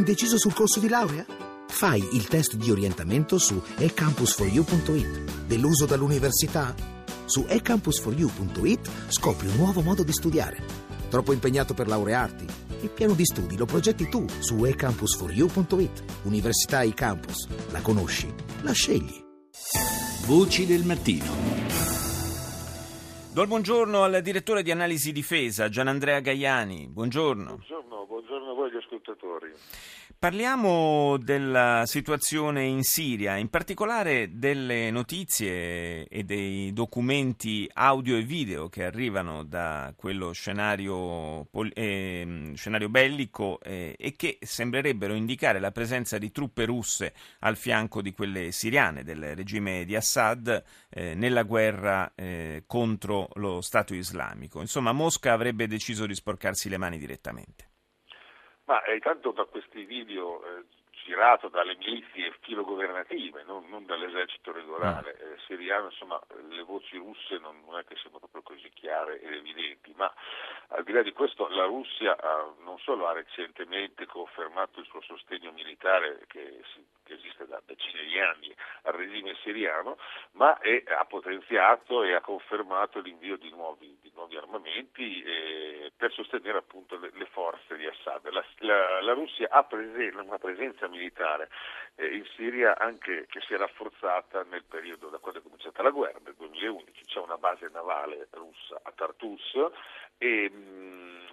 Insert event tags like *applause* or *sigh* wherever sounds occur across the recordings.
Indeciso sul corso di laurea? Fai il test di orientamento su ecampus4u.it. Deluso dall'università? Su ecampus4u.it scopri un nuovo modo di studiare. Troppo impegnato per laurearti? Il piano di studi lo progetti tu su ecampus4u.it. Università eCampus. La conosci? La scegli. Voci del mattino. Do il buongiorno al direttore di analisi difesa, Gianandrea Gaiani. Buongiorno. Buongiorno, buongiorno a voi gli ascoltatori. Parliamo della situazione in Siria, in particolare delle notizie e dei documenti audio e video che arrivano da quello scenario, eh, scenario bellico eh, e che sembrerebbero indicare la presenza di truppe russe al fianco di quelle siriane del regime di Assad eh, nella guerra eh, contro lo Stato islamico. Insomma, Mosca avrebbe deciso di sporcarsi le mani direttamente. Ma eh, intanto da questi video eh, girato dalle milizie filogovernative, non, non dall'esercito regolare ah. eh, siriano, insomma le voci russe non, non, è che siano proprio così chiare ed evidenti, ma al di là di questo la Russia ha, non solo ha recentemente confermato il suo sostegno militare che, che esiste da decine di anni al regime siriano, ma è, ha potenziato e ha confermato l'invio di nuovi, di nuovi armamenti eh, per sostenere appunto le, le, forze di Assad. La, la, la Russia ha presen- una presenza militare eh, in Siria anche che si è rafforzata nel periodo da quando è cominciata la guerra, nel 2011, c'è una base navale russa a Tartus e,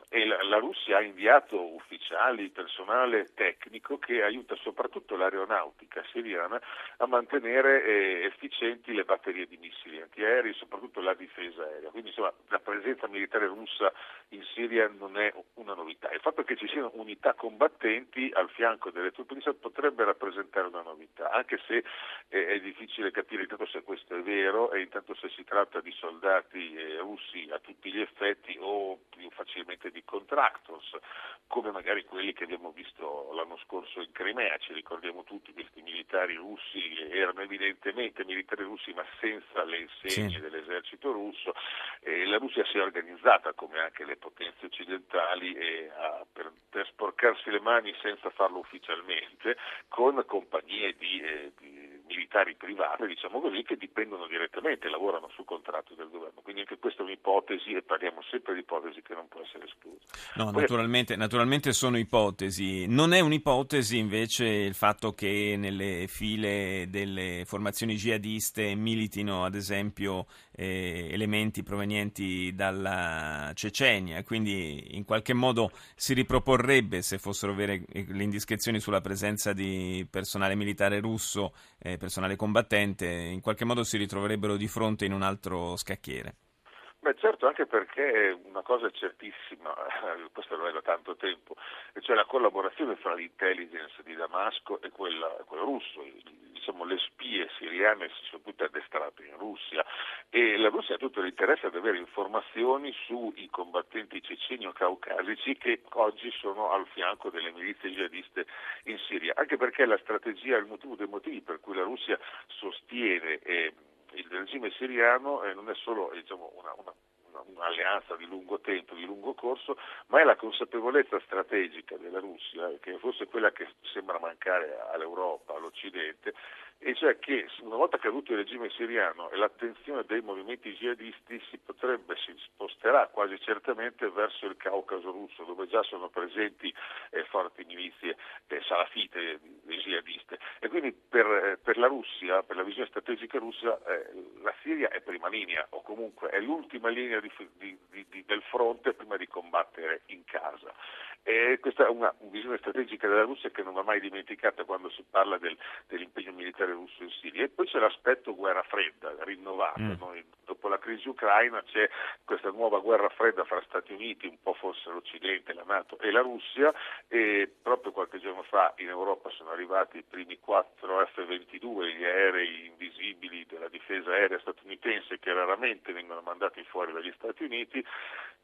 e la, la, Russia ha inviato ufficiali, personale tecnico che aiuta soprattutto l'aeronautica siriana a mantenere eh, efficienti le batterie di missili antiaerei, soprattutto la difesa aerea. Quindi insomma la presenza militare russa in Siria non è una novità. Il fatto che ci siano unità combattenti al fianco delle truppe di Assad potrebbe rappresentare una novità, anche se eh, è difficile capire intanto se questo è vero e intanto se si tratta di soldati eh, russi a tutti gli effetti o facilmente di contractors, come magari quelli che abbiamo visto l'anno scorso in Crimea, ci ricordiamo tutti questi militari russi, erano evidentemente militari russi ma senza le insegne sì. dell'esercito russo, e la Russia si è organizzata come anche le potenze occidentali e, a, per, per, sporcarsi le mani senza farlo ufficialmente, con compagnie di, eh, di militari private, diciamo così, che dipendono direttamente, lavorano sul contratto del governo. Quindi anche questa è un'ipotesi e parliamo sempre di ipotesi che non può essere esclusa. No, naturalmente, naturalmente, sono ipotesi. Non è un'ipotesi invece il fatto che nelle file delle formazioni jihadiste militino ad esempio eh, elementi provenienti dalla Cecenia, quindi in qualche modo si riproporrebbe, se fossero vere le indiscrezioni sulla presenza di personale militare russo, eh, personale combattente, in qualche modo si ritroverebbero di fronte in un altro scacchiere. Beh certo, anche perché una cosa è certissima, *laughs* questo è da tanto tempo, e cioè la collaborazione fra l'intelligence di Damasco e quella, quella russo. Diciamo, le spie siriane si sono tutte addestrate in Russia e la Russia ha tutto l'interesse ad avere informazioni sui combattenti ceceni o caucasici che oggi sono al fianco delle milizie jihadiste in Siria, anche perché la strategia, il motivo dei motivi per cui la Russia sostiene eh, il regime siriano eh, non è solo diciamo, una, una un'alleanza di lungo tempo, di lungo corso, ma è la consapevolezza strategica della Russia, che forse quella che sembra mancare all'Europa, all'Occidente, e cioè che una volta caduto il regime siriano e l'attenzione dei movimenti jihadisti si potrebbe, si sposterà quasi certamente verso il Caucaso russo, dove già sono presenti eh, forti milizie eh, salafite eh, jihadiste. E quindi per, eh, per, la Russia, per la visione strategica russa, eh, la Siria è prima linea, o comunque è l'ultima linea di, di, di, del fronte prima di combattere in casa. E questa è una visione strategica della Russia che non va mai dimenticata quando si parla del, dell'impegno militare russo in Siria. E poi c'è l'aspetto guerra fredda, rinnovato. Mm. Noi, dopo la crisi ucraina c'è questa nuova guerra fredda fra Stati Uniti, un po' forse l'Occidente, la Nato e la Russia e proprio qualche giorno fa in Europa sono arrivati i primi quattro F-22, gli aerei invisibili della difesa aerea statunitense che raramente vengono mandati fuori dagli Stati Uniti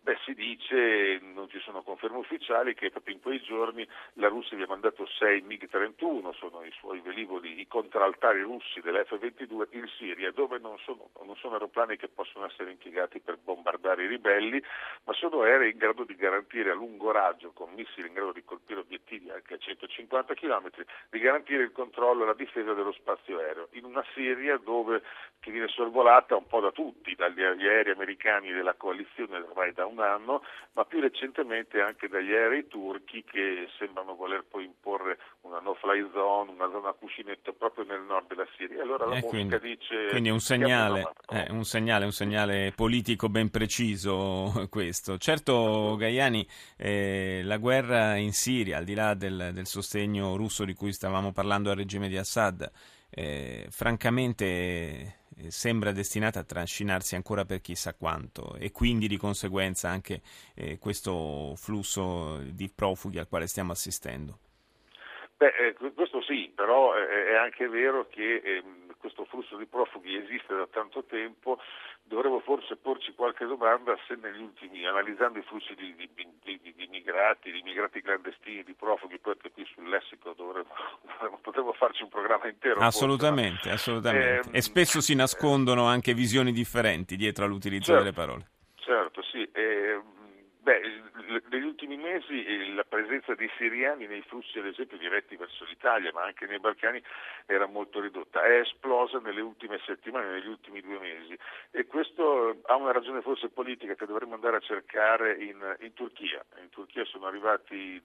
Beh, si dice, non ci sono conferme ufficiali, che proprio in quei giorni la Russia vi ha mandato 6 MiG-31, sono i suoi velivoli, i contraltari russi dell'F-22 in Siria, dove non sono, non sono aeroplani che possono essere impiegati per bombardare i ribelli, ma sono aerei in grado di garantire a lungo raggio, con missili in grado di colpire obiettivi anche a 150 km, di garantire il controllo e la difesa dello spazio aereo, in una Siria dove, che viene sorvolata un po' da tutti, dagli aerei americani della coalizione ormai da un un anno, ma più recentemente anche dagli aerei turchi che sembrano voler poi imporre una no-fly zone, una zona a cuscinetto proprio nel nord della Siria. Allora la eh, quindi, dice... Quindi è un segnale, eh, un segnale, un segnale politico ben preciso *laughs* questo. Certo, Gaiani, eh, la guerra in Siria, al di là del, del sostegno russo di cui stavamo parlando al regime di Assad, eh, francamente sembra destinata a trascinarsi ancora per chissà quanto e quindi di conseguenza anche eh, questo flusso di profughi al quale stiamo assistendo. Beh, eh, questo sì, però eh, è anche vero che ehm, questo flusso di profughi esiste da tanto tempo, dovremmo forse porci qualche domanda se negli ultimi, analizzando i flussi di, di, di, di immigrati, di immigrati clandestini, di profughi, poi anche qui sul lessico *laughs* dovremmo, potremmo farci un programma intero. Assolutamente, forse, assolutamente. Eh, e spesso si nascondono anche visioni differenti dietro all'utilizzo certo, delle parole. Certo, sì. Eh, beh, negli ultimi mesi la presenza dei siriani nei flussi, ad esempio, diretti verso l'Italia, ma anche nei Balcani, era molto ridotta. È esplosa nelle ultime settimane, negli ultimi due mesi. E questo ha una ragione forse politica che dovremmo andare a cercare in, in Turchia. In Turchia sono arrivati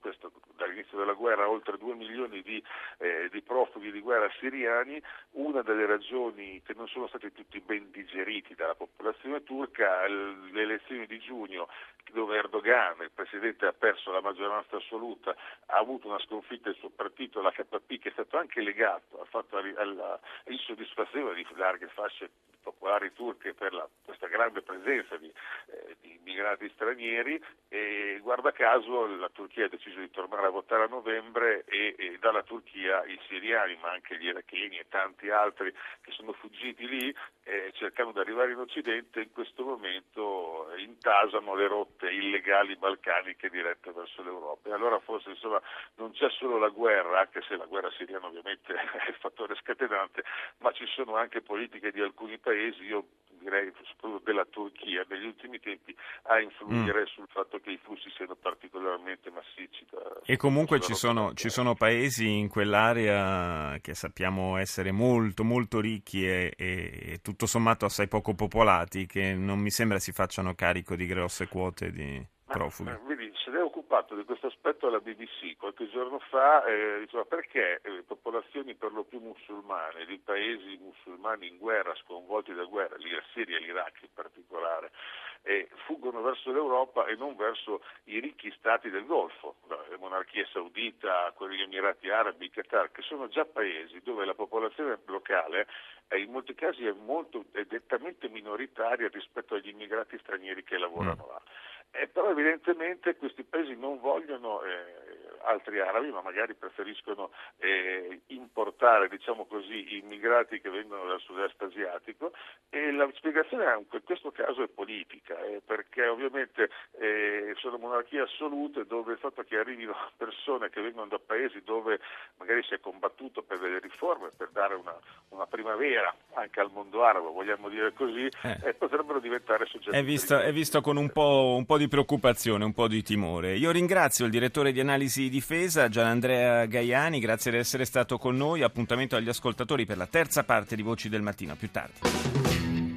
questo, dall'inizio della guerra oltre 2 milioni di, eh, di, profughi di guerra siriani, una delle ragioni che non sono stati tutti ben digeriti dalla popolazione turca, le elezioni di giugno dove Erdogan, il presidente, ha perso la maggioranza assoluta, ha avuto una sconfitta del suo partito, l'HP, che è stato anche legato al fatto all'insoddisfazione di larghe fasce popolari turche per la, questa grande presenza di, eh, di immigrati stranieri. E guarda caso la Turchia ha deciso di tornare a votare a novembre e, e dalla Turchia i siriani ma anche gli iracheni e tanti altri che sono fuggiti lì eh, cercando di arrivare in Occidente in questo momento intasano le rotte illegali balcaniche dirette verso l'Europa. E allora forse insomma non c'è solo la guerra anche se la guerra siriana ovviamente *laughs* è il fattore scatenante ma ci sono anche politiche di alcuni paesi. Io direi soprattutto della Turchia negli ultimi tempi a influire mm. sul fatto che i flussi siano particolarmente massicci. Da, e comunque ci sono, ci sono, paesi in quell'area che sappiamo essere molto molto ricchi e, e, e, tutto sommato assai poco popolati che non mi sembra si facciano carico di grosse quote di profughi. Ma, vedi, ne è occupato di questo aspetto alla BBC qualche giorno fa, eh, diceva perché eh, popolazioni per lo più musulmane, di paesi musulmani in guerra, sconvolti da guerra, la Siria e l'Iraq in particolare, eh, fuggono verso l'Europa e non verso i ricchi stati del Golfo, la monarchia saudita, quelli degli Emirati Arabi, il Qatar, che sono già paesi dove la popolazione locale in molti casi è, molto, è nettamente minoritaria rispetto agli immigrati stranieri che lavorano mm. là. Eh, però evidentemente questi paesi non vogliono eh, altri arabi, ma magari preferiscono eh, importare, diciamo così, immigrati che vengono dal sud-est asiatico e la spiegazione in questo caso è politica, eh, perché ovviamente eh, sono monarchie assolute dove il fatto che arrivino persone che vengono da paesi dove magari si è combattuto per delle riforme, per dare una, una primavera anche al mondo arabo, vogliamo dire così, eh. eh potrebbero diventare soggetti. È visto, è visto con un po', un po' di preoccupazione, un po' di timore. Io ringrazio il direttore di analisi difesa, Gianandrea Gaiani, grazie di essere stato con noi. Appuntamento agli ascoltatori per la terza parte di Voci del Mattino. A più tardi.